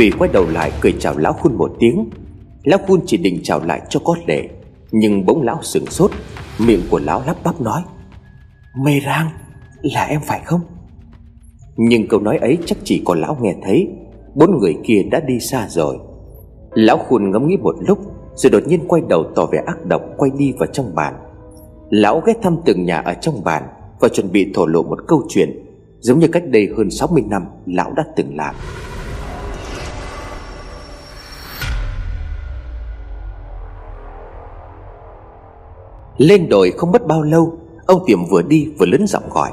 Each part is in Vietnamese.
Thủy quay đầu lại cười chào lão khun một tiếng. Lão khun chỉ định chào lại cho có lệ, Nhưng bỗng lão sửng sốt, Miệng của lão lắp bắp nói, Mê rang, là em phải không? Nhưng câu nói ấy chắc chỉ có lão nghe thấy, Bốn người kia đã đi xa rồi. Lão khun ngẫm nghĩ một lúc, Rồi đột nhiên quay đầu tỏ vẻ ác độc, Quay đi vào trong bàn. Lão ghé thăm từng nhà ở trong bàn Và chuẩn bị thổ lộ một câu chuyện, Giống như cách đây hơn 60 năm Lão đã từng làm. Lên đồi không mất bao lâu, Ông Tiệm vừa đi vừa lớn giọng gọi.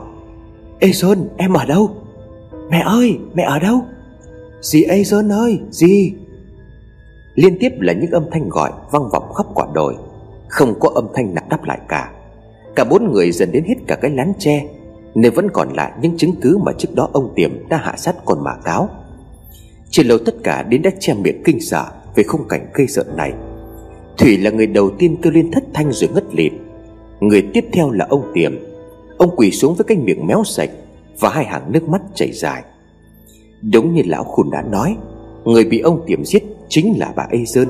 Ê Sơn, em ở đâu? Mẹ ơi, mẹ ở đâu? Dì Ê Sơn ơi, dì. Liên tiếp là những âm thanh gọi vang vọng khắp quả đồi. Không có âm thanh nào đáp lại cả. Cả bốn người dần đến hết cả cái lán tre Nên vẫn còn lại những chứng cứ mà trước đó ông Tiệm đã hạ sát con mã cáo Chỉ lâu tất cả đến đã che miệng kinh sợ Về khung cảnh gây sợ này. Thủy là người đầu tiên kêu lên thất thanh rồi ngất lịm. Người tiếp theo là ông Tiệm Ông quỳ xuống với cái miệng méo sạch Và hai hàng nước mắt chảy dài. Đúng như lão khùn đã nói, Người bị ông Tiệm giết chính là bà Ê Sơn.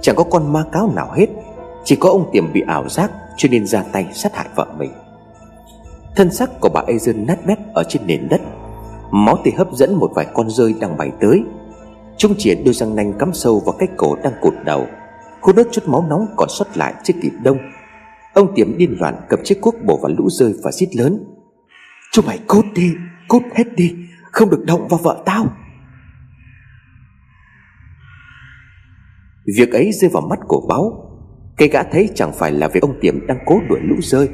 Chẳng có con ma cáo nào hết, Chỉ có ông Tiệm bị ảo giác Cho nên ra tay sát hại vợ mình. Thân xác của bà Ê Sơn nát bét ở trên nền đất, Máu thì hấp dẫn một vài con rơi đang bay tới. Trung triển đôi răng nanh cắm sâu vào cái cổ đang cụt đầu. Cô đốt chút máu nóng còn sót lại chưa kịp đông. Ông Tiệm điên loạn cầm chiếc cuốc bổ vào lũ rơi và xít lớn. Chúng mày cút đi, Cút hết đi, Không được động vào vợ tao. Việc ấy rơi vào mắt của báo. Cái gã thấy chẳng phải là việc ông Tiệm đang cố đuổi lũ rơi.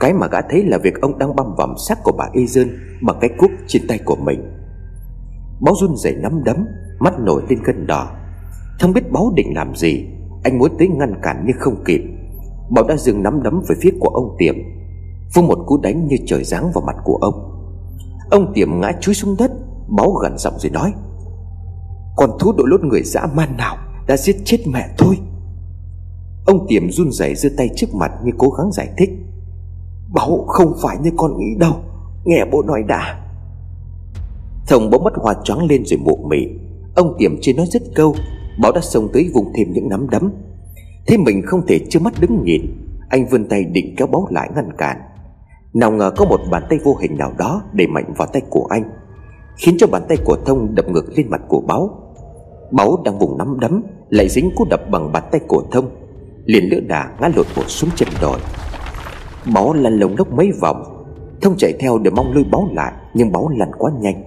Cái mà gã thấy là việc ông đang băm vằm xác của bà Y Dơn Bằng cái cuốc trên tay của mình. Báo run rẩy nắm đấm, Mắt nổi lên cân đỏ. Không biết báo định làm gì. Anh muốn tới ngăn cản nhưng không kịp. Bảo đã dừng nắm đấm về phía của ông Tiệm. Vung một cú đánh như trời giáng vào mặt của ông. Ông Tiệm ngã chúi xuống đất, Báo gần giọng rồi nói, Con thú đội lốt người dã man nào Đã giết chết mẹ thôi Ông Tiệm run rẩy giơ tay trước mặt Như cố gắng giải thích Báo không phải như con nghĩ đâu, Nghe bố nói đã. Thông bỗng mất hoa choáng lên rồi mụ mị. Ông Tiệm chưa nói dứt câu Báo đã xông tới vùng thêm những nắm đấm. Thế mình không thể chưa mắt đứng nhìn. Anh vươn tay định kéo báo lại ngăn cản. Nào ngờ có một bàn tay vô hình nào đó Đẩy mạnh vào tay của anh, Khiến cho bàn tay của Thông đập ngược lên mặt của báo. Báo đang vùng nắm đấm, Lại dính cú đập bằng bàn tay của Thông, liền lỡ đà ngã lột một xuống chân đồi. Báo lăn lồng lốc mấy vòng. Thông chạy theo để mong lôi báo lại, Nhưng báo lăn quá nhanh.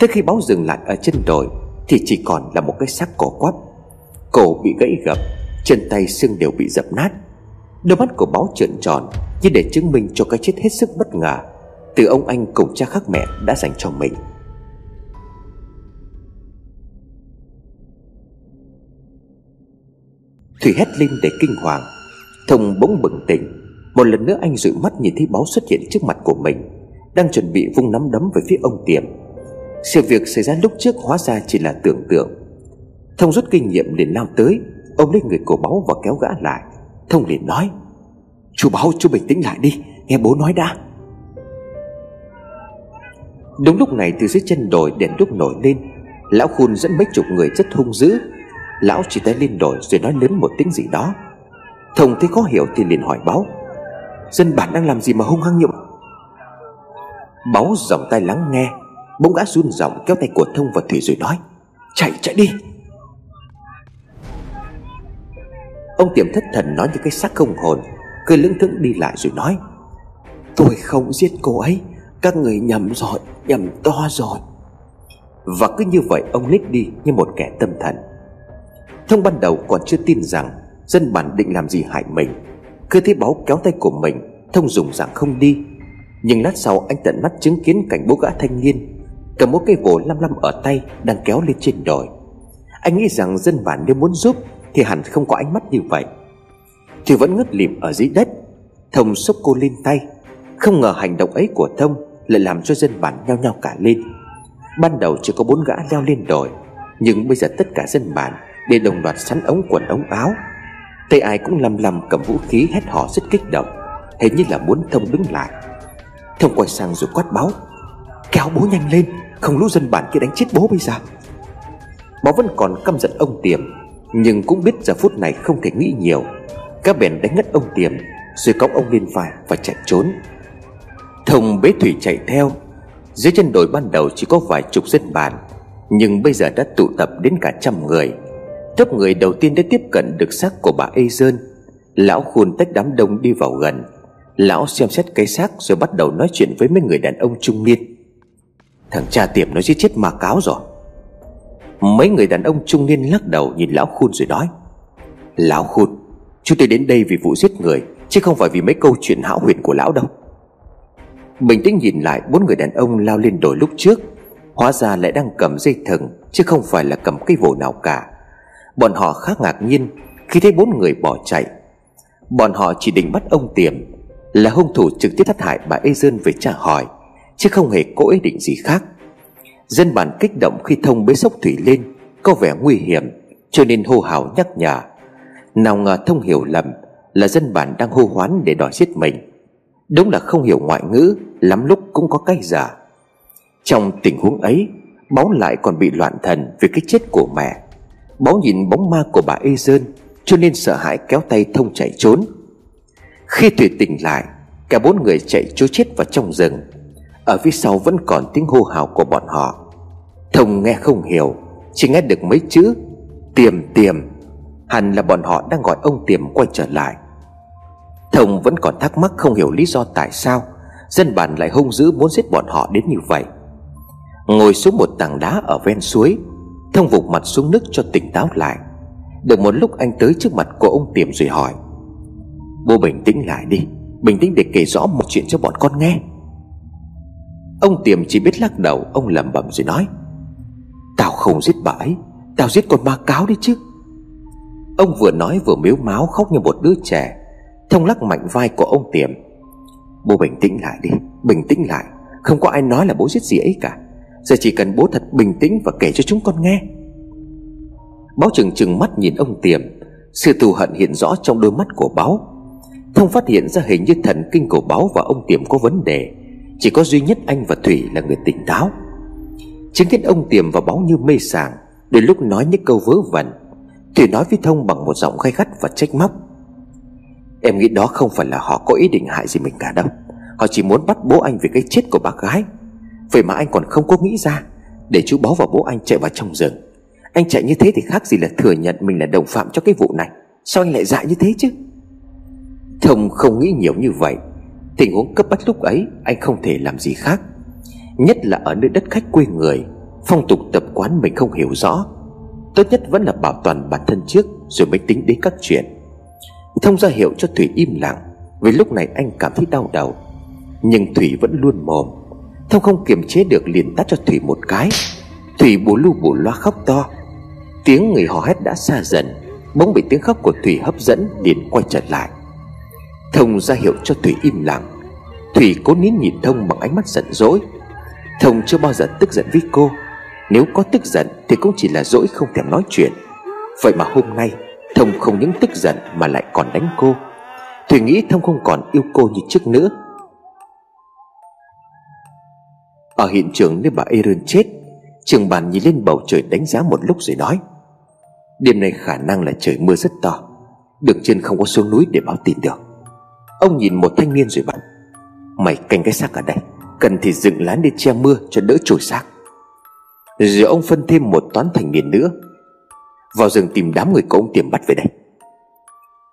Thế khi báo dừng lại ở chân đồi thì chỉ còn là một cái xác cổ quắp. Cổ bị gãy gập, Chân tay xương đều bị dập nát. Đôi mắt của báo trợn tròn Như để chứng minh cho cái chết hết sức bất ngờ Từ ông anh cùng cha khác mẹ đã dành cho mình. Thủy hét lên để kinh hoàng, Thông bỗng bừng tỉnh. Một lần nữa anh dụi mắt nhìn thấy báo xuất hiện trước mặt của mình, Đang chuẩn bị vung nắm đấm về phía ông Tiệm sự việc xảy ra lúc trước hóa ra chỉ là tưởng tượng. Thông rút kinh nghiệm liền lao tới, Ôm lấy người cổ báu và kéo gã lại. Thông liền nói, Chú báu chú bình tĩnh lại đi, Nghe bố nói đã. Đúng lúc này, từ dưới chân đồi đèn đúc nổi lên. Lão khôn dẫn mấy chục người rất hung dữ. Lão chỉ tay lên đồi rồi nói lớn một tiếng gì đó. Thông thấy khó hiểu thì liền hỏi báo, Dân bản đang làm gì mà hung hăng như Báo giọng tay lắng nghe Bỗng gã run giọng kéo tay của Thông và Thủy rồi nói, Chạy chạy đi. Ông tiệm thất thần nói như cái xác không hồn, Cười lững thững đi lại rồi nói, Tôi không giết cô ấy, Các người nhầm rồi, Nhầm to rồi. Và cứ như vậy ông lít đi như một kẻ tâm thần. Thông ban đầu còn chưa tin rằng Dân bản định làm gì hại mình. Cứ thấy báo kéo tay của mình, Thông dùng rằng không đi. Nhưng lát sau anh tận mắt chứng kiến cảnh bố gã thanh niên Cầm một cây vồ lăm lăm ở tay Đang kéo lên trên đồi. Anh nghĩ rằng dân bản nếu muốn giúp thì hẳn không có ánh mắt như vậy. Thì vẫn ngất lịm ở dưới đất. Thông xốc cô lên tay. Không ngờ hành động ấy của Thông Lại làm cho dân bản nhao nhao cả lên. Ban đầu chỉ có bốn gã leo lên đồi, Nhưng bây giờ tất cả dân bản đều đồng loạt sắn ống quần ống áo. Tay ai cũng lầm lầm cầm vũ khí hét hò rất kích động, Hình như là muốn Thông đứng lại. Thông quay sang rồi quát báo, Kéo bố nhanh lên! Không lũ dân bản kia đánh chết bố bây giờ. Báo vẫn còn căm giận ông Tiềm, Nhưng cũng biết giờ phút này không thể nghĩ nhiều. Các bèn đánh ngất ông Tiềm, Rồi cõng ông lên vai và chạy trốn. Thông bế thủy chạy theo. Dưới chân đồi ban đầu chỉ có vài chục dân bản, Nhưng bây giờ đã tụ tập đến cả trăm người. Tấp người đầu tiên đã tiếp cận được xác của bà Ê Dơn Lão khuôn tách đám đông đi vào gần. Lão xem xét cái xác rồi bắt đầu nói chuyện với mấy người đàn ông trung niên. Thằng cha tiệm nó giết chết ma cáo rồi. Mấy người đàn ông trung niên lắc đầu nhìn lão khôn rồi nói, Lão khôn, Chúng tôi đến đây vì vụ giết người, Chứ không phải vì mấy câu chuyện hão huyền của lão đâu. Bình tĩnh nhìn lại, Bốn người đàn ông lao lên đồi lúc trước. Hóa ra lại đang cầm dây thừng, Chứ không phải là cầm cây vồ nào cả. Bọn họ khá ngạc nhiên Khi thấy bốn người bỏ chạy. Bọn họ chỉ định bắt ông Tiềm Là hung thủ trực tiếp sát hại bà Ê Dơn về trả hỏi. Chứ không hề có ý định gì khác. Dân bản kích động khi thông bế sốc thủy lên, Có vẻ nguy hiểm, Cho nên hô hào nhắc nhở. Nào ngờ thông hiểu lầm, Là dân bản đang hô hoán để đòi giết mình. Đúng là không hiểu ngoại ngữ, Lắm lúc cũng có cái giả. Trong tình huống ấy, Báu lại còn bị loạn thần Vì cái chết của mẹ. Báu nhìn bóng ma của bà Ê Dơn Cho nên sợ hãi kéo tay thông chạy trốn. Khi Thủy tỉnh lại, Cả bốn người chạy trốn chết vào trong rừng. Ở phía sau vẫn còn tiếng hô hào của bọn họ. Thông nghe không hiểu, Chỉ nghe được mấy chữ, Tiềm tiềm. Hẳn là bọn họ đang gọi ông Tiềm quay trở lại. Thông vẫn còn thắc mắc không hiểu lý do tại sao Dân bản lại hung dữ muốn giết bọn họ đến như vậy. Ngồi xuống một tảng đá ở ven suối, Thông vụt mặt xuống nước cho tỉnh táo lại. Được một lúc anh tới trước mặt của ông Tiềm rồi hỏi, Bố bình tĩnh lại đi, Bình tĩnh để kể rõ một chuyện cho bọn con nghe. Ông Tiềm chỉ biết lắc đầu, Ông lẩm bẩm rồi nói, Tao không giết bà ấy, Tao giết con ma cáo đi chứ. Ông vừa nói vừa miếu máu khóc như một đứa trẻ, Thông lắc mạnh vai của ông Tiềm. Bố bình tĩnh lại đi, Bình tĩnh lại, Không có ai nói là bố giết gì ấy cả, Giờ chỉ cần bố thật bình tĩnh và kể cho chúng con nghe. Báo chừng chừng mắt nhìn ông Tiềm, Sự thù hận hiện rõ trong đôi mắt của báo. Thông phát hiện ra hình như thần kinh của báo và ông Tiềm có vấn đề. Chỉ có duy nhất anh và Thủy là người tỉnh táo. Chứng kiến ông Tiềm và báo như mê sảng Đến lúc nói những câu vớ vẩn, Thủy nói với Thông bằng một giọng gay gắt và trách móc. Em nghĩ đó không phải là họ có ý định hại gì mình cả đâu. Họ chỉ muốn bắt bố anh vì cái chết của bà gái. Vậy mà anh còn không có nghĩ ra, Để chú báo và bố anh chạy vào trong rừng. Anh chạy như thế thì khác gì là thừa nhận mình là đồng phạm cho cái vụ này. Sao anh lại dại như thế chứ? Thông không nghĩ nhiều như vậy. Tình huống cấp bách lúc ấy, Anh không thể làm gì khác. Nhất là ở nơi đất khách quê người, Phong tục tập quán mình không hiểu rõ. Tốt nhất vẫn là bảo toàn bản thân trước, Rồi mới tính đến các chuyện. Thông ra hiệu cho Thủy im lặng, Vì lúc này anh cảm thấy đau đầu. Nhưng Thủy vẫn luôn mồm. Thông không kiềm chế được liền tát cho Thủy một cái. Thủy bù lu bù loa khóc to. Tiếng người hò hét đã xa dần, Bỗng bị tiếng khóc của Thủy hấp dẫn liền quay trở lại. Thông ra hiệu cho Thủy im lặng. Thủy cố nín nhìn Thông bằng ánh mắt giận dỗi. Thông chưa bao giờ tức giận với cô. Nếu có tức giận thì cũng chỉ là dỗi không thèm nói chuyện. Vậy mà hôm nay, Thông không những tức giận mà lại còn đánh cô. Thủy nghĩ Thông không còn yêu cô như trước nữa. Ở hiện trường nơi bà Aaron chết, Trường bàn nhìn lên bầu trời đánh giá một lúc rồi nói, Đêm nay khả năng là trời mưa rất to. Đường chân không có xuống núi để báo tin được. Ông nhìn một thanh niên rồi bảo, Mày canh cái xác ở đây, Cần thì dựng lán để che mưa cho đỡ trồi xác. Rồi ông phân thêm một toán thành niên nữa, Vào rừng tìm đám người của ông tiềm bắt về đây.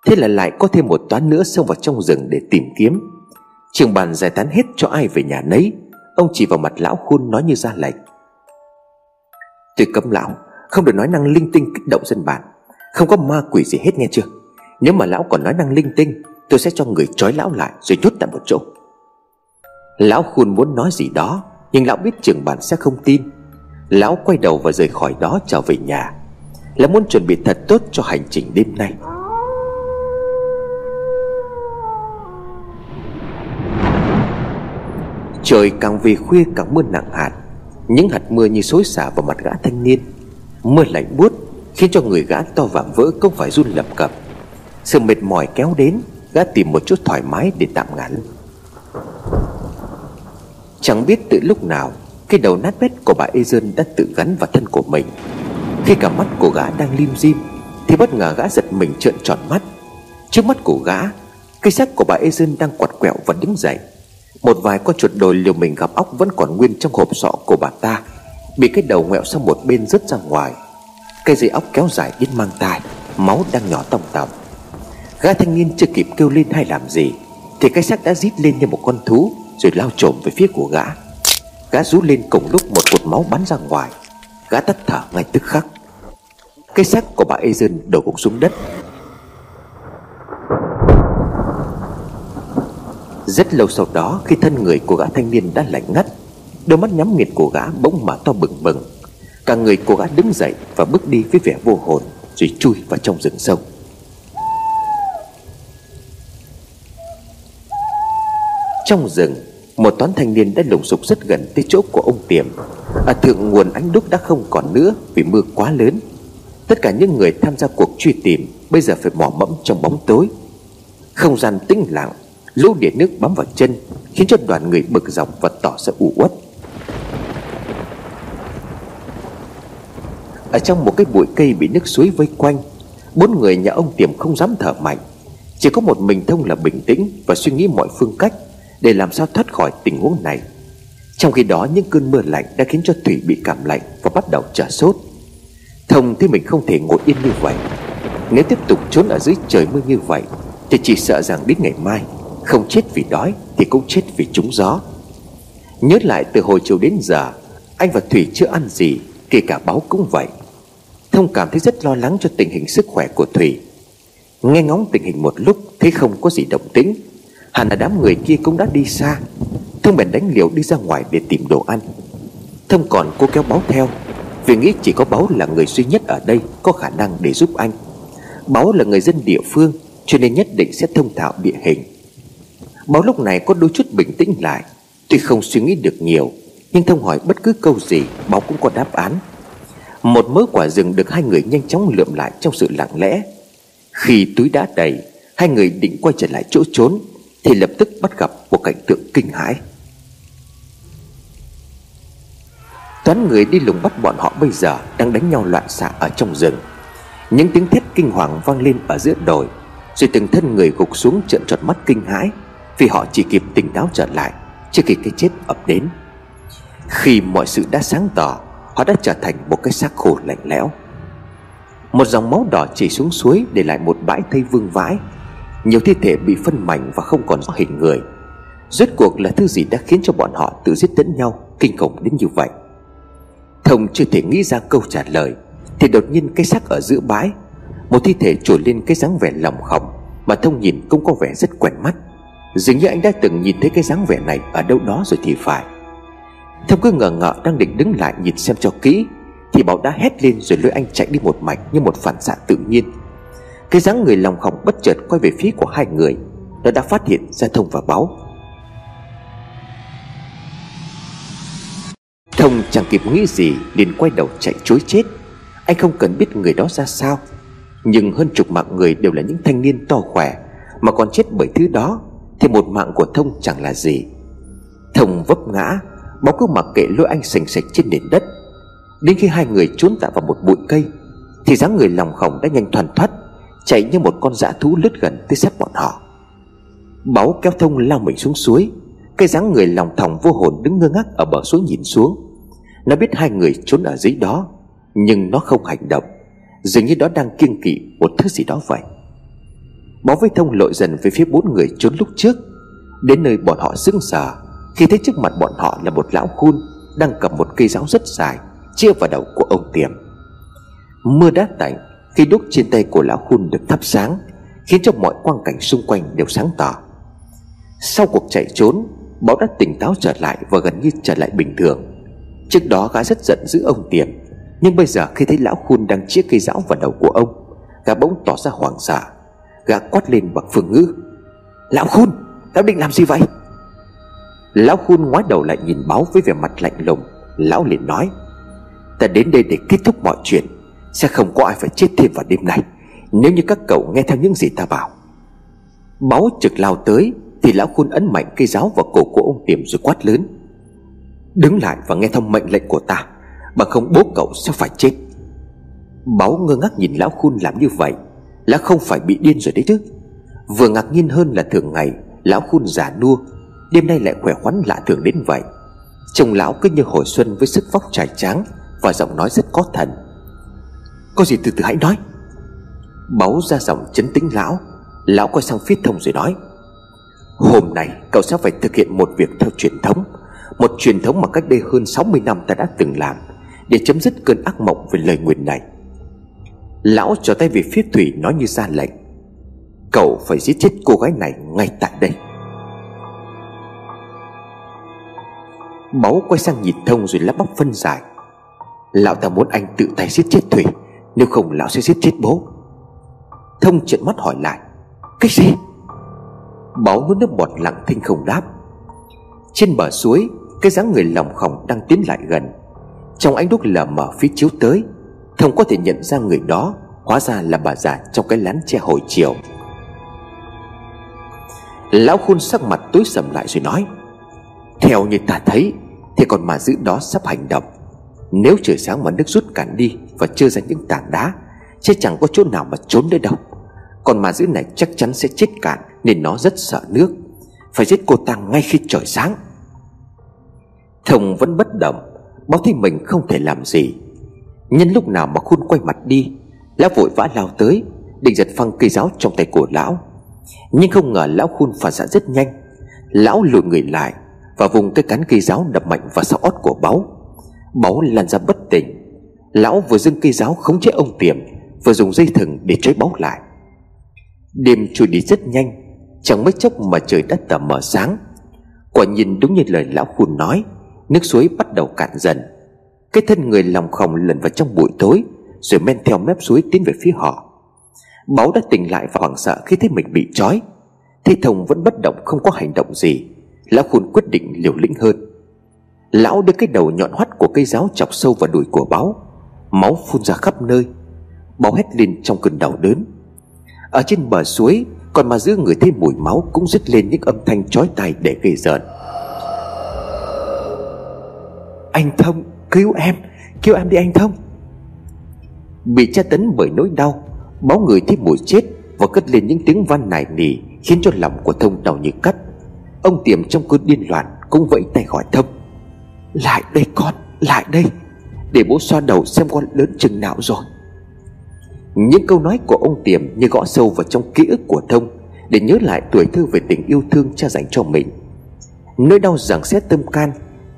Thế là lại có thêm một toán nữa xông vào trong rừng để tìm kiếm. Trường bàn giải tán hết cho ai về nhà nấy, Ông chỉ vào mặt lão khôn nói như ra lệnh. Tôi cấm lão, Không được nói năng linh tinh kích động dân bản, Không có ma quỷ gì hết nghe chưa? Nếu mà lão còn nói năng linh tinh Tôi sẽ cho người trói lão lại rồi nhốt tại một chỗ. Lão khôn muốn nói gì đó, Nhưng lão biết trưởng bản sẽ không tin. Lão quay đầu và rời khỏi đó trở về nhà. Là muốn chuẩn bị thật tốt cho hành trình đêm nay. Trời càng về khuya càng mưa nặng hạt. Những hạt mưa như xối xả vào mặt gã thanh niên. Mưa lạnh buốt Khiến cho người gã to vạm vỡ không phải run lập cập. Sự mệt mỏi kéo đến. Gã tìm một chút thoải mái để tạm ngắn. Chẳng biết từ lúc nào, Cái đầu nát bét của bà Ezen đã tự gắn vào thân của mình. Khi cả mắt của gã đang lim dim, Thì bất ngờ gã giật mình trợn tròn mắt. Trước mắt của gã, cái xác của bà Ezen đang quặt quẹo và đứng dậy. Một vài con chuột đồi liều mình gặp óc Vẫn còn nguyên trong hộp sọ của bà ta, Bị cái đầu ngẹo sang một bên rớt ra ngoài. Cây dây óc kéo dài đến mang tai, Máu đang nhỏ tòng tòng. Gã thanh niên chưa kịp kêu lên hay làm gì, Thì cái xác đã rít lên như một con thú, Rồi lao trộm về phía của gã. Gã rú lên cùng lúc một cột máu bắn ra ngoài. Gã tắt thở ngay tức khắc. Cái xác của bà Ezen đổ gục xuống đất. Rất lâu sau đó, khi thân người của gã thanh niên đã lạnh ngắt, Đôi mắt nhắm nghiệt của gã bỗng mở to bừng bừng. Cả người của gã đứng dậy và bước đi với vẻ vô hồn, Rồi chui vào trong rừng sâu. Trong rừng, Một toán thanh niên đã lùng sục rất gần tới chỗ của ông Tiềm. Ở thượng nguồn ánh đúc đã không còn nữa Vì mưa quá lớn. Tất cả những người tham gia cuộc truy tìm Bây giờ phải mò mẫm trong bóng tối. Không gian tĩnh lặng, Lũ địa nước bám vào chân, Khiến cho đoàn người bực dọc và tỏ ra u uất. Ở trong một cái bụi cây bị nước suối vây quanh, Bốn người nhà ông Tiềm không dám thở mạnh. Chỉ có một mình Thông là bình tĩnh Và suy nghĩ mọi phương cách. Để làm sao thoát khỏi tình huống này. Trong khi đó, những cơn mưa lạnh Đã khiến cho Thủy bị cảm lạnh Và bắt đầu trở sốt. Thông thấy mình không thể ngồi yên như vậy. Nếu tiếp tục trốn ở dưới trời mưa như vậy, Thì chỉ sợ rằng đến ngày mai, Không chết vì đói Thì cũng chết vì trúng gió. Nhớ lại từ hồi chiều đến giờ, Anh và Thủy chưa ăn gì, Kể cả báo cũng vậy. Thông cảm thấy rất lo lắng cho tình hình sức khỏe của Thủy. Nghe ngóng tình hình một lúc, Thấy không có gì động tĩnh. Hẳn là đám người kia cũng đã đi xa. Thông bèn đánh liều đi ra ngoài để tìm đồ ăn. Thông còn cô kéo báo theo. Vì nghĩ chỉ có báo là người duy nhất ở đây Có khả năng để giúp anh. Báo là người dân địa phương, Cho nên nhất định sẽ thông thạo địa hình. Báo lúc này có đôi chút bình tĩnh lại, Tuy không suy nghĩ được nhiều, Nhưng thông hỏi bất cứ câu gì Báo cũng có đáp án. Một mớ quả rừng được hai người nhanh chóng lượm lại Trong sự lặng lẽ. Khi túi đã đầy, Hai người định quay trở lại chỗ trốn thì lập tức bắt gặp một cảnh tượng kinh hãi. Toán người đi lùng bắt bọn họ bây giờ Đang đánh nhau loạn xạ ở trong rừng. Những tiếng thét kinh hoàng vang lên ở giữa đồi, Rồi từng thân người gục xuống trợn tròn mắt kinh hãi, Vì họ chỉ kịp tỉnh táo trở lại Trước khi cái chết ập đến. Khi mọi sự đã sáng tỏ, Họ đã trở thành một cái xác khô lạnh lẽo. Một dòng máu đỏ chảy xuống suối Để lại một bãi thây vương vãi nhiều thi thể bị phân mảnh và không còn rõ hình người. Rốt cuộc là thứ gì đã khiến cho bọn họ tự giết lẫn nhau Kinh khủng đến như vậy? Thông chưa thể nghĩ ra câu trả lời Thì đột nhiên cái xác ở giữa bãi Một thi thể trồi lên cái dáng vẻ lòng khổng Mà Thông nhìn cũng có vẻ rất quen mắt. Dường như anh đã từng nhìn thấy cái dáng vẻ này Ở đâu đó rồi thì phải. Thông cứ ngờ ngợ đang định đứng lại nhìn xem cho kỹ Thì Bảo đã hét lên rồi lôi anh chạy đi một mạch Như một phản xạ tự nhiên cái dáng người lòng khổng bất chợt quay về phía của hai người Nó đã phát hiện ra Thông và Báo. Thông chẳng kịp nghĩ gì, liền quay đầu chạy chối chết. Anh không cần biết người đó ra sao, Nhưng hơn chục mạng người đều là những thanh niên to khỏe, Mà còn chết bởi thứ đó, Thì một mạng của Thông chẳng là gì. Thông vấp ngã Báo cứ mặc kệ lôi anh sành sạch trên nền đất. Đến khi hai người trốn tạm vào một bụi cây, Thì dáng người lòng khổng đã nhanh thoàn thoát. Chạy như một con dã thú lướt gần tới sát bọn họ. Báu kéo thông lao mình xuống suối, Cái dáng người lòng thòng vô hồn đứng ngơ ngác ở bờ suối nhìn xuống. Nó biết hai người trốn ở dưới đó, Nhưng nó không hành động, Dường như đó đang kiêng kỵ một thứ gì đó vậy. Báu với thông lội dần về phía bốn người trốn lúc trước, Đến nơi bọn họ sững sờ, Khi thấy trước mặt bọn họ là một lão khun Đang cầm một cây giáo rất dài, Chia vào đầu của ông tiềm. Mưa đã tạnh khi đúc trên tay của lão khun được thắp sáng, Khiến cho mọi quang cảnh xung quanh đều sáng tỏ. Sau cuộc chạy trốn Báo đã tỉnh táo trở lại và gần như trở lại bình thường. Trước đó gã rất giận giữ ông tiềm, Nhưng bây giờ khi thấy lão khun đang chĩa cây giáo vào đầu của ông, Gã bỗng tỏ ra hoảng sợ. Gã quát lên bằng phương ngữ, Lão khun Lão định làm gì vậy? Lão khun ngoái đầu lại nhìn báo với vẻ mặt lạnh lùng. Lão liền nói, Ta đến đây để kết thúc mọi chuyện. Sẽ không có ai phải chết thêm vào đêm nay, Nếu như các cậu nghe theo những gì ta bảo. Báo trực lao tới Thì lão khun ấn mạnh cây giáo vào cổ của ông Điểm rồi quát lớn. Đứng lại và nghe theo mệnh lệnh của ta Bằng không bố cậu sẽ phải chết. Báo ngơ ngác nhìn lão khun làm như vậy Là không phải bị điên rồi đấy chứ. Vừa ngạc nhiên hơn là thường ngày, Lão khun già nua, Đêm nay lại khỏe khoắn lạ thường đến vậy. Trông lão cứ như hồi xuân với sức vóc trải tráng Và giọng nói rất có thần. Có gì từ từ hãy nói. Báu ra giọng chấn tĩnh lão. Lão quay sang phía thông rồi nói. Hôm nay, cậu sẽ phải thực hiện một việc theo truyền thống. Một truyền thống mà cách đây hơn 60 năm ta đã từng làm, Để chấm dứt cơn ác mộng về lời nguyền này. Lão cho tay về phía Thủy nói như ra lệnh. Cậu phải giết chết cô gái này ngay tại đây. Máu quay sang nhìn thông rồi lắp bắp phân giải. Lão ta muốn anh tự tay giết chết Thủy. Nếu không, lão sẽ giết chết bố. Thông trợn mắt hỏi lại, Cái gì? Báo nuốt nước bọt lặng thinh không đáp. Trên bờ suối, Cái dáng người lòng khòng đang tiến lại gần. Trong ánh đúc lờ mờ phía chiếu tới, Thông có thể nhận ra người đó, Hóa ra là bà già trong cái lán che hồi chiều. Lão khôn sắc mặt tối sầm lại rồi nói, Theo như ta thấy, Thì còn mà giữ đó sắp hành động. Nếu trời sáng mà nước rút cạn đi và chưa ra những tảng đá, Chứ chẳng có chỗ nào mà trốn được đâu. Còn mà dữ này chắc chắn sẽ chết cạn Nên nó rất sợ nước. Phải giết cô ta ngay khi trời sáng. Thông vẫn bất động Báo thấy mình không thể làm gì. Nhân lúc nào mà khun quay mặt đi, Lão vội vã lao tới, Định giật phăng cây giáo trong tay của lão. Nhưng không ngờ lão khun phản xạ rất nhanh. Lão lùi người lại Và vùng cái cán cây giáo đập mạnh vào sau ót của báu. Báu lăn ra bất tỉnh. Lão vừa dưng cây giáo khống chế ông tiềm, Vừa dùng dây thừng để trói báu lại. Đêm trôi đi rất nhanh, Chẳng mấy chốc mà trời đất tờ mở sáng. Quả nhìn đúng như lời lão khôn nói, Nước suối bắt đầu cạn dần. Cái thân người lòng khổng lần vào trong bụi tối, Rồi men theo mép suối tiến về phía họ. Báu đã tỉnh lại và hoảng sợ khi thấy mình bị trói. Thế Thông vẫn bất động, không có hành động gì. Lão khôn quyết định liều lĩnh hơn. Lão đưa cái đầu nhọn hoắt của cây giáo chọc sâu vào đùi của báo Máu phun ra khắp nơi Báo hét lên trong cơn đau đớn. Ở trên bờ suối Còn mà giữa người thấy mùi máu Cũng dứt lên những âm thanh chói tai để gây rợn Anh Thông cứu em Cứu em đi anh Thông. Bị tra tấn bởi nỗi đau Báo người thấy mùi chết Và cất lên những tiếng van nài nỉ Khiến cho lòng của Thông đau như cắt. Ông tiềm trong cơn điên loạn Cũng vẫy tay gọi Thông Lại đây con, lại đây. Để bố xoa đầu xem con lớn chừng nào rồi. Những câu nói của ông tiềm Như gõ sâu vào trong ký ức của Thông Để nhớ lại tuổi thơ về tình yêu thương cha dành cho mình. Nỗi đau rằng xét tâm can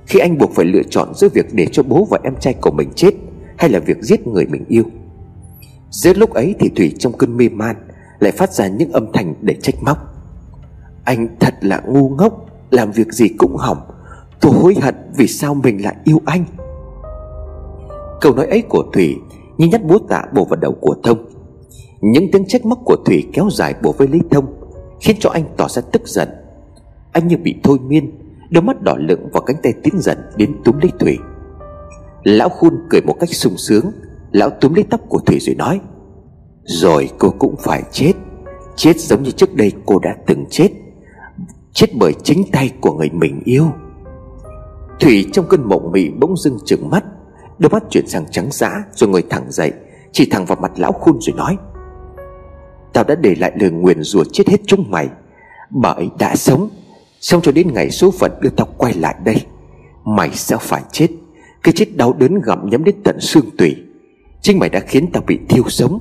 Khi anh buộc phải lựa chọn giữa việc để cho bố và em trai của mình chết Hay là việc giết người mình yêu. Giữa lúc ấy thì Thủy trong cơn mê man Lại phát ra những âm thanh để trách móc. Anh thật là ngu ngốc, Làm việc gì cũng hỏng, Tôi hối hận vì sao mình lại yêu anh. Câu nói ấy của Thủy Như nhát búa tạ bổ vào đầu của Thông. Những tiếng trách móc của Thủy kéo dài bổ với Lý Thông, Khiến cho anh tỏ ra tức giận. Anh như bị thôi miên, Đôi mắt đỏ lựng và cánh tay tiến dần đến túm lấy Thủy. Lão Khun cười một cách sung sướng, Lão túm lấy tóc của Thủy rồi nói, Rồi cô cũng phải chết. Chết giống như trước đây cô đã từng chết. Chết bởi chính tay của người mình yêu. Thủy trong cơn mộng mị bỗng dưng trừng mắt Đôi mắt chuyển sang trắng giã Rồi ngồi thẳng dậy, Chỉ thẳng vào mặt lão khôn rồi nói, Tao đã để lại lời nguyền rủa chết hết chúng mày. Bà ấy đã sống, Xong cho đến ngày số phận đưa tao quay lại đây, Mày sẽ phải chết. Cái chết đau đớn gặm nhấm đến tận xương tủy. Chính mày đã khiến tao bị thiêu sống.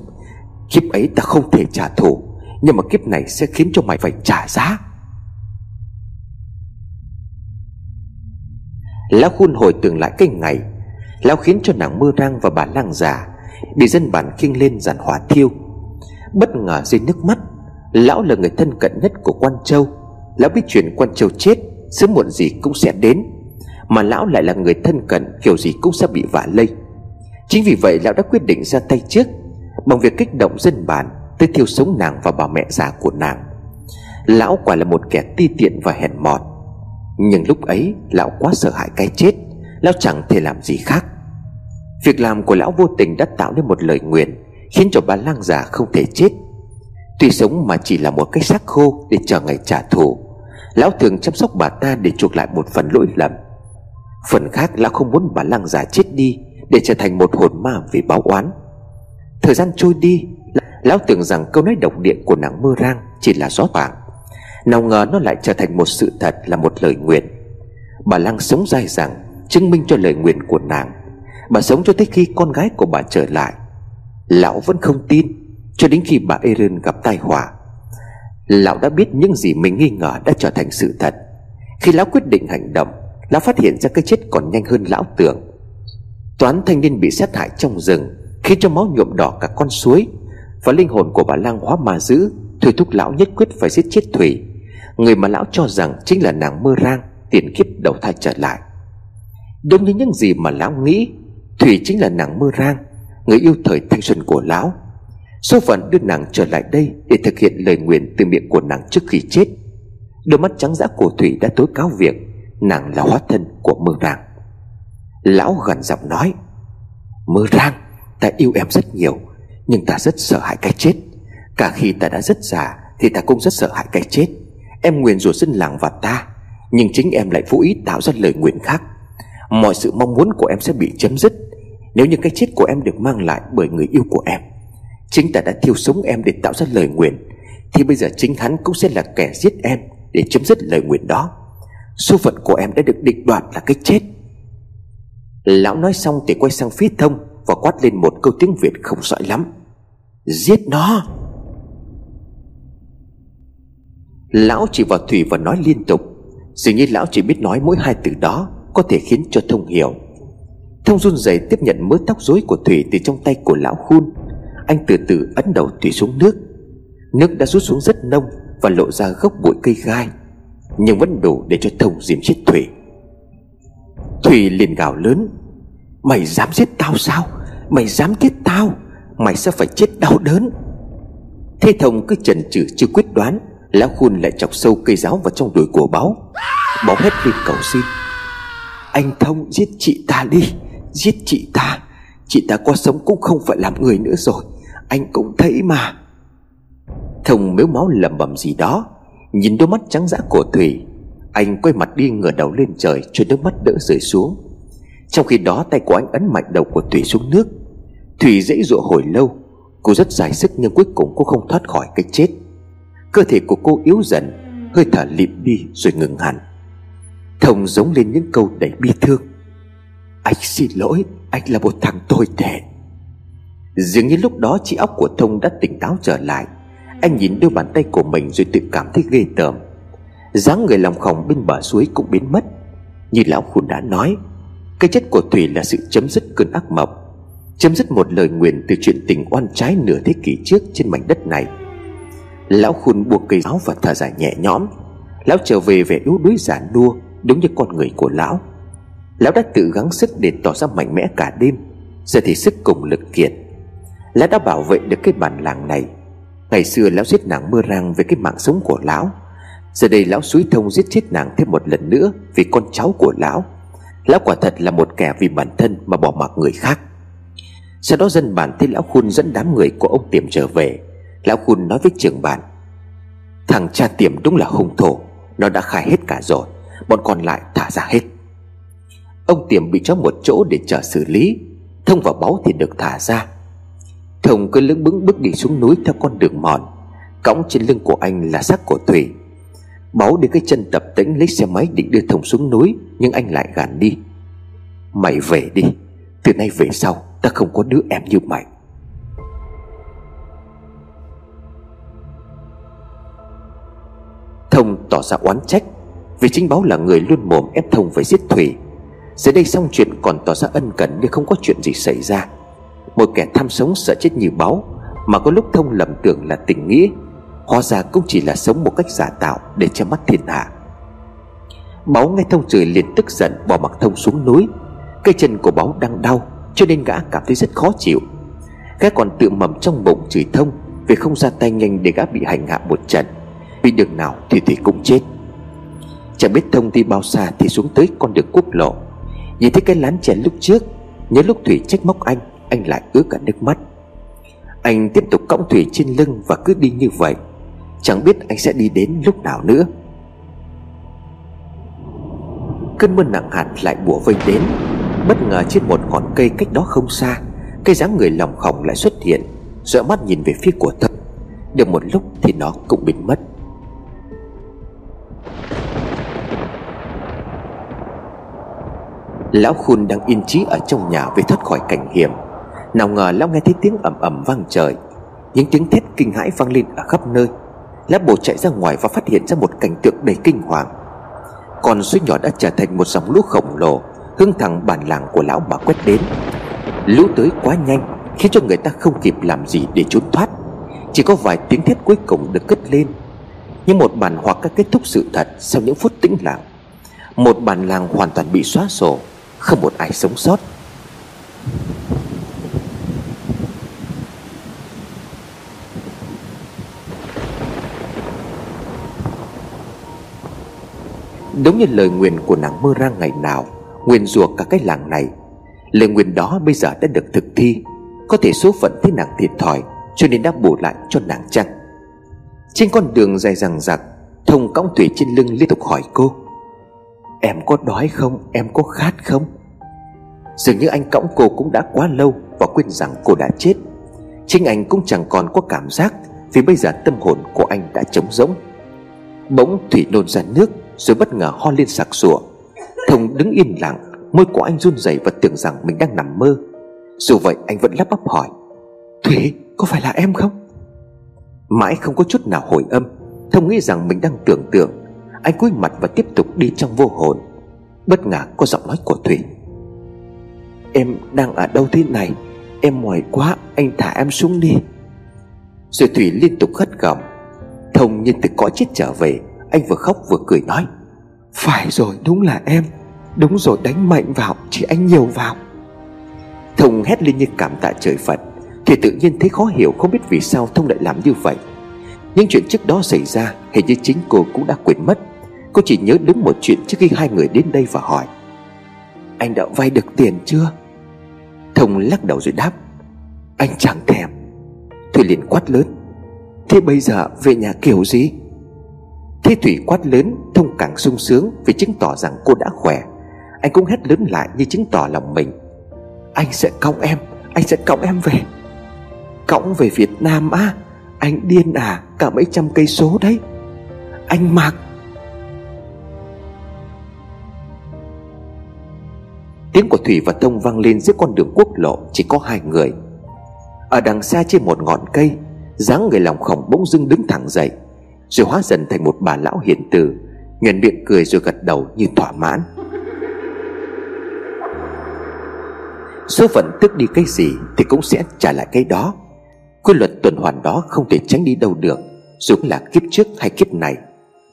Kiếp ấy ta không thể trả thù, Nhưng mà kiếp này sẽ khiến cho mày phải trả giá. Lão khôn hồi tưởng lại cái ngày Lão khiến cho nàng mưa rang và bà lang già, Bị dân bản khinh lên giàn hỏa thiêu. Bất ngờ rơi nước mắt, Lão là người thân cận nhất của quan châu. Lão biết chuyện quan châu chết, Sớm muộn gì cũng sẽ đến. Mà lão lại là người thân cận, Kiểu gì cũng sẽ bị vạ lây. Chính vì vậy lão đã quyết định ra tay trước, Bằng việc kích động dân bản Tới thiêu sống nàng và bà mẹ già của nàng. Lão quả là một kẻ ti tiện và hèn mọt Nhưng lúc ấy, lão quá sợ hãi cái chết. Lão chẳng thể làm gì khác. Việc làm của lão vô tình đã tạo nên một lời nguyện Khiến cho bà lang già không thể chết. Tuy sống mà chỉ là một cái xác khô Để chờ ngày trả thù, Lão thường chăm sóc bà ta để chuộc lại một phần lỗi lầm. Phần khác, lão không muốn bà lang già chết đi Để trở thành một hồn ma vì báo oán. Thời gian trôi đi, Lão tưởng rằng câu nói độc điện của nàng mơ rang Chỉ là gió thoảng Nào ngờ nó lại trở thành một sự thật là một lời nguyện Bà Lăng sống dai dẳng Chứng minh cho lời nguyện của nàng. Bà sống cho tới khi con gái của bà trở lại. Lão vẫn không tin, Cho đến khi bà Erin gặp tai họa. Lão đã biết những gì mình nghi ngờ đã trở thành sự thật. Khi lão quyết định hành động, Lão phát hiện ra cái chết còn nhanh hơn lão tưởng. Toán thanh niên bị sát hại trong rừng, Khiến cho máu nhuộm đỏ cả con suối. Và linh hồn của bà lang hóa ma dữ, Thôi thúc lão nhất quyết phải giết chết Thủy. Người mà lão cho rằng chính là nàng mơ rang, Tiền kiếp đầu thai trở lại. Đúng như những gì mà lão nghĩ, Thủy chính là nàng mơ rang, Người yêu thời thanh xuân của lão. Số phận đưa nàng trở lại đây Để thực hiện lời nguyện từ miệng của nàng trước khi chết. Đôi mắt trắng dã của Thủy đã tối cáo việc, Nàng là hóa thân của mơ rang. Lão gần giọng nói, Mơ rang, Ta yêu em rất nhiều, Nhưng ta rất sợ hãi cái chết. Cả khi ta đã rất già Thì ta cũng rất sợ hãi cái chết. Em nguyện rủa dân làng và ta, Nhưng chính em lại vô ý tạo ra lời nguyện khác. Mọi sự mong muốn của em sẽ bị chấm dứt. Nếu như cái chết của em được mang lại bởi người yêu của em, Chính ta đã thiêu sống em để tạo ra lời nguyện, Thì bây giờ chính hắn cũng sẽ là kẻ giết em Để chấm dứt lời nguyện đó. Số phận của em đã được định đoạt là cái chết. Lão nói xong thì quay sang phía thông Và quát lên một câu tiếng Việt không giỏi lắm. Giết nó! Lão chỉ vào Thủy và nói liên tục. Dường như lão chỉ biết nói mỗi hai từ đó. Có thể khiến cho Thông hiểu. Thông run rẩy tiếp nhận mớ tóc rối của Thủy Từ trong tay của lão khun. Anh từ từ ấn đầu Thủy xuống nước. Nước đã rút xuống rất nông Và lộ ra gốc bụi cây gai, Nhưng vẫn đủ để cho Thông diễm chết Thủy. Thủy liền gào lớn, Mày dám giết tao sao? Mày dám giết tao? Mày sẽ phải chết đau đớn. Thế Thông cứ chần chừ chưa quyết đoán, Lão khun lại chọc sâu cây giáo vào trong đùi của báo Báo hét lên cầu xin. Anh Thông, giết chị ta đi. Giết chị ta. Chị ta có sống cũng không phải làm người nữa rồi. Anh cũng thấy mà. Thông miếu máu lầm bầm gì đó. Nhìn đôi mắt trắng dã của Thủy Anh quay mặt đi ngửa đầu lên trời Cho nước mắt đỡ rơi xuống. Trong khi đó, tay của anh ấn mạnh đầu của Thủy xuống nước. Thủy dãy dụa hồi lâu. Cô rất dài sức nhưng cuối cùng cô không thoát khỏi cái chết. Cơ thể của cô yếu dần, Hơi thở lịm đi rồi ngừng hẳn. Thông giống lên những câu đầy bi thương. Anh xin lỗi, Anh là một thằng tồi tệ. Dường như lúc đó trí óc của Thông đã tỉnh táo trở lại. Anh nhìn đôi bàn tay của mình rồi tự cảm thấy ghê tởm. Dáng người lòng khòng bên bờ suối cũng biến mất. Như lão khôn đã nói, Cái chết của Thủy là sự chấm dứt cơn ác mộng. Chấm dứt một lời nguyện từ chuyện tình oan trái nửa thế kỷ trước trên mảnh đất này. Lão khôn buộc cây áo và thở dài nhẹ nhõm. Lão trở về vẻ yếu đuối giả nua. Đúng như con người của lão. Lão đã tự gắng sức để tỏ ra mạnh mẽ cả đêm, Giờ thì sức cùng lực kiệt. Lão đã bảo vệ được cái bản làng này. Ngày xưa lão giết nàng mưa rang về cái mạng sống của lão. Giờ đây lão suối thông giết chết nàng thêm một lần nữa Vì con cháu của lão. Lão quả thật là một kẻ vì bản thân mà bỏ mặc người khác. Sau đó dân bản thấy lão khun dẫn đám người của ông tiệm trở về. Lão khun nói với trưởng bản, Thằng cha tiệm đúng là hung thổ, Nó đã khai hết cả rồi. Bọn còn lại thả ra hết. Ông Tiềm bị cho một chỗ để chờ xử lý. Thông và báu thì được thả ra. Thông cứ lững bững bước đi xuống núi theo con đường mòn. Cõng trên lưng của anh là xác của Thủy. Báu đến cái chân tập tĩnh lấy xe máy định đưa Thông xuống núi, Nhưng anh lại gạt đi. Mày về đi. Từ nay về sau, ta không có đứa em như mày. Thông tỏ ra oán trách. Vì chính báo là người luôn mồm ép Thông phải giết Thủy. Giờ đây xong chuyện còn tỏ ra ân cần như không có chuyện gì xảy ra. Một kẻ tham sống sợ chết như báo Mà có lúc Thông lầm tưởng là tình nghĩa, Hóa ra cũng chỉ là sống một cách giả tạo Để che mắt thiên hạ. Báo nghe Thông chửi liền tức giận, Bỏ mặc Thông xuống núi. Cây chân của báo đang đau, Cho nên gã cảm thấy rất khó chịu. Gã còn tự mầm trong bụng chửi Thông, Vì không ra tay nhanh để gã bị hành hạ một trận. Vì đường nào thì Thủy cũng chết. Chẳng biết Thông đi bao xa Thì xuống tới con đường quốc lộ. Nhìn thấy cái lán trẻ lúc trước, Nhớ lúc Thủy trách móc anh Anh lại ướt cả nước mắt. Anh tiếp tục cõng Thủy trên lưng Và cứ đi như vậy. Chẳng biết anh sẽ đi đến lúc nào nữa. Cơn mưa nặng hạt lại bùa vây đến. Bất ngờ trên một ngọn cây cách đó không xa Cây dáng người lòng khổng lại xuất hiện Rồi mắt nhìn về phía của thật Được một lúc thì nó cũng biến mất. Lão Khun đang yên trí ở trong nhà Vì thoát khỏi cảnh hiểm. Nào ngờ lão nghe thấy tiếng ầm ầm vang trời. Những tiếng thét kinh hãi vang lên ở khắp nơi. Lão bồ chạy ra ngoài và phát hiện ra một cảnh tượng đầy kinh hoàng. Con suối nhỏ đã trở thành một dòng lũ khổng lồ, Hướng thẳng bản làng của lão mà quét đến. Lũ tới quá nhanh, Khiến cho người ta không kịp làm gì để trốn thoát. Chỉ có vài tiếng thét cuối cùng được cất lên. Như một bản hoặc các kết thúc sự thật Sau những phút tĩnh lặng. Một bản làng hoàn toàn bị xóa sổ. Không một ai sống sót. Đúng như lời nguyền của nàng mơ ra ngày nào Nguyền rủa cả cái làng này, Lời nguyền đó bây giờ đã được thực thi. Có thể số phận thấy nàng thiệt thòi, Cho nên đã bù lại cho nàng chăng? Trên con đường dài rằng rặc Thông cõng thủy trên lưng liên tục hỏi cô. Em có đói không? Em có khát không? Dường như anh cõng cô cũng đã quá lâu Và quên rằng cô đã chết. Chính anh cũng chẳng còn có cảm giác Vì bây giờ tâm hồn của anh đã trống rỗng. Bỗng Thủy nôn ra nước Rồi bất ngờ ho lên sặc sủa Thông đứng im lặng, Môi của anh run rẩy và tưởng rằng mình đang nằm mơ. Dù vậy, anh vẫn lắp bắp hỏi, Thủy, có phải là em không? Mãi không có chút nào hồi âm, Thông nghĩ rằng mình đang tưởng tượng anh cúi mặt và tiếp tục đi trong vô hồn. Bất ngờ có giọng nói của Thủy. Em đang ở đâu thế này? Em mỏi quá, Anh thả em xuống đi. Rồi Thủy liên tục khất gỏng. Thông như từ cõi chết trở về. Anh vừa khóc vừa cười nói, Phải rồi, đúng là em. Đúng rồi, đánh mạnh vào, Chỉ anh nhiều vào. Thông hét lên như cảm tạ trời Phật. Thì tự nhiên thấy khó hiểu, không biết vì sao Thông lại làm như vậy. Những chuyện trước đó xảy ra Hình như chính cô cũng đã quên mất. Cô chỉ nhớ đúng một chuyện trước khi hai người đến đây và hỏi, Anh đã vay được tiền chưa? Thông lắc đầu rồi đáp, Anh chẳng thèm. Thủy liền quát lớn, Thế bây giờ về nhà kiểu gì? Thế Thủy quát lớn, Thông càng sung sướng Vì chứng tỏ rằng cô đã khỏe. Anh cũng hét lớn lại như chứng tỏ lòng mình, Anh sẽ cõng em, Anh sẽ cõng em về. Cõng về Việt Nam á. Anh điên à Cả mấy trăm cây số đấy. Anh mặc Tiếng của Thủy và Thông vang lên giữa con đường quốc lộ, Chỉ có hai người. Ở đằng xa trên một ngọn cây, dáng người lòng khổng bỗng dưng đứng thẳng dậy, Rồi hóa dần thành một bà lão hiền từ Nhuận miệng cười rồi gật đầu như thỏa mãn. Số phận tức đi cái gì Thì cũng sẽ trả lại cái đó. Quy luật tuần hoàn đó không thể tránh đi đâu được, Dù là kiếp trước hay kiếp này.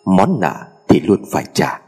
Món nợ thì luôn phải trả.